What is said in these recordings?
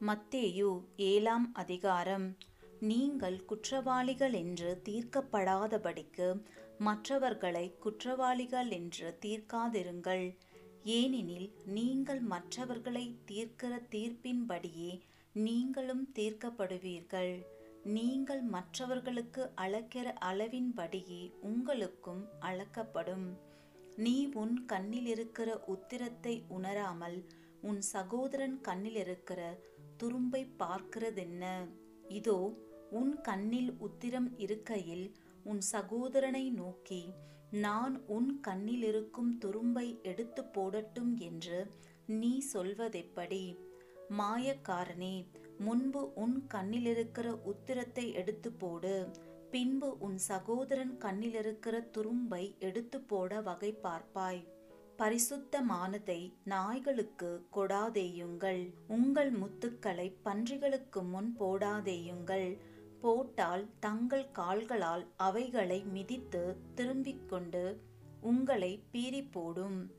மத்தேயு ஏழாம் அதிகாரம். நீங்கள் குற்றவாளிகள் என்று தீர்க்கப்படாதபடிக்கு மற்றவர்களை குற்றவாளிகள் என்று தீர்க்காதிருங்கள். ஏனெனில் நீங்கள் மற்றவர்களை தீர்க்கிற தீர்ப்பின்படியே நீங்களும் தீர்க்கப்படுவீர்கள். நீங்கள் மற்றவர்களுக்கு அளக்கிற அளவின்படியே உங்களுக்கும் அளக்கப்படும். நீ உன் கண்ணில் இருக்கிற உத்திரத்தை உணராமல் உன் சகோதரன் கண்ணில் இருக்கிற துரும்பை பார்க்கிறதென்ன? இதோ உன் கண்ணில் உத்திரம் இருக்கையில் உன் சகோதரனை நோக்கி நான் உன் கண்ணில் இருக்கும் துரும்பை எடுத்து போடட்டும் என்று நீ சொல்வதெப்படி? மாயக்காரனே முன்பு உன் கண்ணில் இருக்கிற உத்திரத்தை எடுத்து போடு. பின்பு உன் சகோதரன் கண்ணில் இருக்கிற துரும்பை எடுத்து போட வகை பார்ப்பாய். பரிசுத்தமானதை நாய்களுக்கு கொடாதேயுங்கள். உங்கள் முத்துக்களை பன்றிகளுக்கு முன் போடாதேயுங்கள். போட்டால் தங்கள் கால்களால் அவைகளை மிதித்து திரும்பிக் கொண்டு உங்களை பீறி போடும்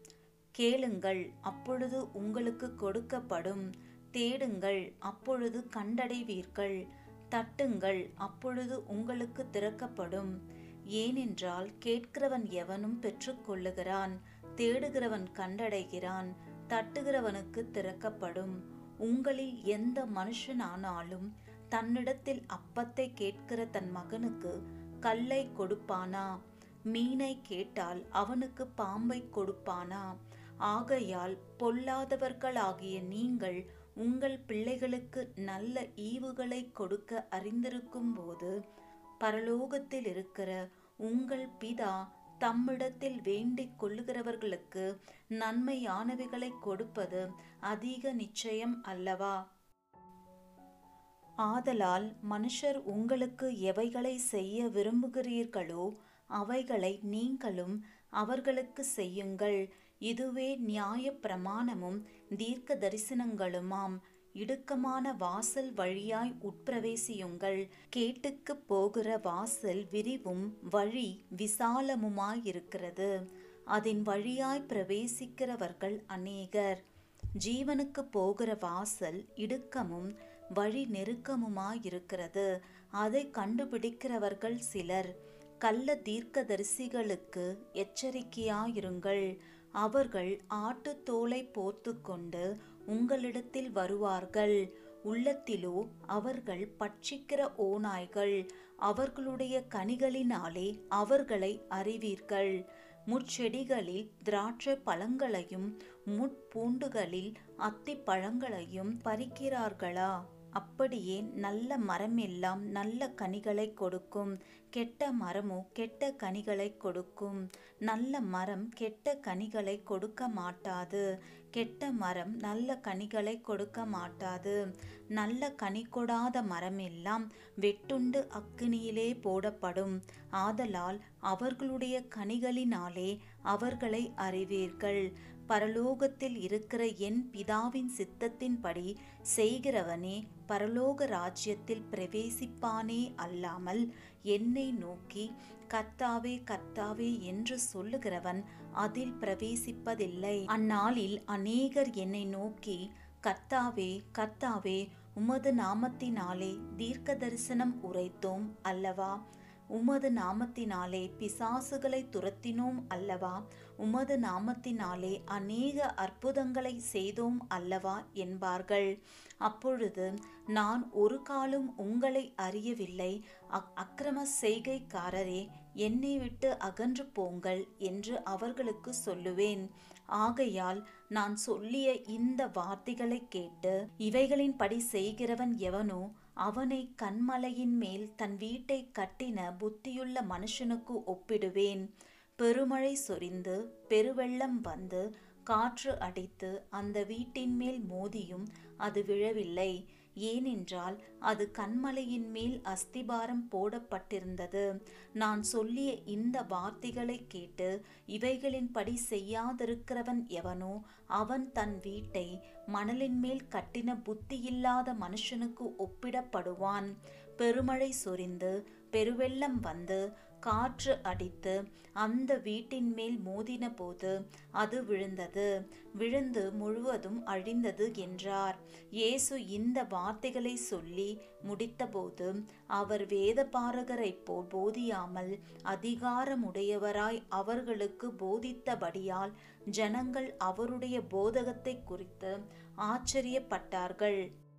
கேளுங்கள் அப்பொழுது உங்களுக்கு கொடுக்கப்படும். தேடுங்கள் அப்பொழுது கண்டடைவீர்கள். தட்டுங்கள் அப்பொழுது உங்களுக்கு திறக்கப்படும். ஏனென்றால் கேட்கிறவன் எவனும் பெற்றுக்கொள்ளுகிறான். தேடுகிறவன் கண்டடைகிறான் தட்டுகிறவனுக்கு திறக்கப்படும். உங்களில் எந்த மனுஷனானாலும் தன்னிடத்தில் அப்பத்தை கேட்கிற தன் மகனுக்கு கல்லை கொடுப்பானா? மீனை கேட்டால் அவனுக்கு பாம்பை கொடுப்பானா? ஆகையால் பொல்லாதவர்களாகிய நீங்கள் உங்கள் பிள்ளைகளுக்கு நல்ல ஈவுகளை கொடுக்க அறிந்திருக்கும் போது பரலோகத்தில் இருக்கிற உங்கள் பிதா தம்மிடத்தில் வேண்டிக் கொள்ளுகிறவர்களுக்கு நன்மையானவைகளை கொடுப்பது அதிக நிச்சயம் அல்லவா? ஆதலால் மனுஷர் உங்களுக்கு எவைகளை செய்ய விரும்புகிறீர்களோ அவைகளை நீங்களும் அவர்களுக்கு செய்யுங்கள். இதுவே நியாய பிரமாணமும் தீர்க்க தரிசனங்களுமாம் இடுக்கமான வாசல் வழியாய் உட்பிரவேசியுங்கள். கேட்டுக்கு போகிற வாசல் விரிவும் வழி விசாலமுமாயிருக்கிறது. அதன் வழியாய் பிரவேசிக்கிறவர்கள் அநேகர். ஜீவனுக்கு போகிற வாசல் இடுக்கமும் வழி நெருக்கமுமாயிருக்கிறது. அதை கண்டுபிடிக்கிறவர்கள் சிலர். கள்ள தீர்க்கதரிசிகளுக்கு எச்சரிக்கையாயிருங்கள். அவர்கள் ஆட்டுத்தோலை போர்த்து கொண்டு உங்களிடத்தில் வருவார்கள். உள்ளத்திலோ அவர்கள் பட்சிக்கிற ஓநாய்கள். அவர்களுடைய கனிகளினாலே அவர்களை அறிவீர்கள். முட்செடிகளில் திராட்சை பழங்களையும் முட்பூண்டுகளில் அத்தி பழங்களையும் பறிக்கிறார்களா? அப்படியே நல்ல மரம் எல்லாம் நல்ல கனிகளை கொடுக்கும். கெட்ட மரமோ கெட்ட கனிகளை கொடுக்கும். நல்ல மரம் கெட்ட கனிகளை கொடுக்க மாட்டாது. கெட்ட மரம் நல்ல கனிகளை கொடுக்க மாட்டாது. நல்ல கனி கொடாத மரம் எல்லாம் வெட்டுண்டு அக்கினியிலே போடப்படும். ஆதலால் அவர்களுடைய கனிகளினாலே அவர்களை அறிவீர்கள். பரலோகத்தில் இருக்கிற என் பிதாவின் சித்தத்தின்படி செய்கிறவனே பரலோக ராஜ்யத்தில் பிரவேசிப்பானே அல்லாமல் என்னை நோக்கி கர்த்தாவே கர்த்தாவே என்று சொல்லுகிறவன் அதில் பிரவேசிப்பதில்லை. அந்நாளில் அநேகர் என்னை நோக்கி கர்த்தாவே கர்த்தாவே உமது நாமத்தினாலே தீர்க்க தரிசனம் உரைத்தோம் அல்லவா? உமது நாமத்தினாலே பிசாசுகளை துரத்தினோம் அல்லவா? உமது நாமத்தினாலே அநேக அற்புதங்களை செய்தோம் அல்லவா? என்பார்கள். அப்பொழுது நான் ஒரு காலம் உங்களை அறியவில்லை. அக்கிரம செய்கைக்காரரே என்னை விட்டு அகன்று போங்கள் என்று அவர்களுக்கு சொல்லுவேன். ஆகையால் நான் சொல்லிய இந்த வார்த்தைகளை கேட்டு இவைகளின்படி செய்கிறவன் எவனோ அவனை கண்மலையின் மேல் தன் வீட்டை கட்டின புத்தியுள்ள மனுஷனுக்கு ஒப்பிடுவேன். பெருமழை சொரிந்து பெருவெள்ளம் வந்து காற்று அடித்து அந்த வீட்டின் மேல் மோதியும் அது விழவில்லை. ஏனென்றால் அது கண்மலையின் மேல் அஸ்திபாரம் போடப்பட்டிருந்தது. நான் சொல்லிய இந்த வார்த்தைகளை கேட்டு இவைகளின்படி செய்யாதிருக்கிறவன் எவனோ அவன் தன் வீட்டை மணலின் மேல் கட்டின புத்தியில்லாத மனுஷனுக்கு ஒப்பிடப்படுவான். பெருமழை சொரிந்து பெருவெள்ளம் வந்து காற்று அடித்து அந்த வீட்டின் மேல் மோதின போது அது விழுந்தது. விழுந்து முழுவதும் அழிந்தது என்றார். இயேசு இந்த வார்த்தைகளை சொல்லி முடித்தபோது அவர் வேதபாரகரைப் போல் போதியாமல் அதிகாரமுடையவராய் அவர்களுக்கு போதித்தபடியால் ஜனங்கள் அவருடைய போதகத்தை குறித்து ஆச்சரியப்பட்டார்கள்.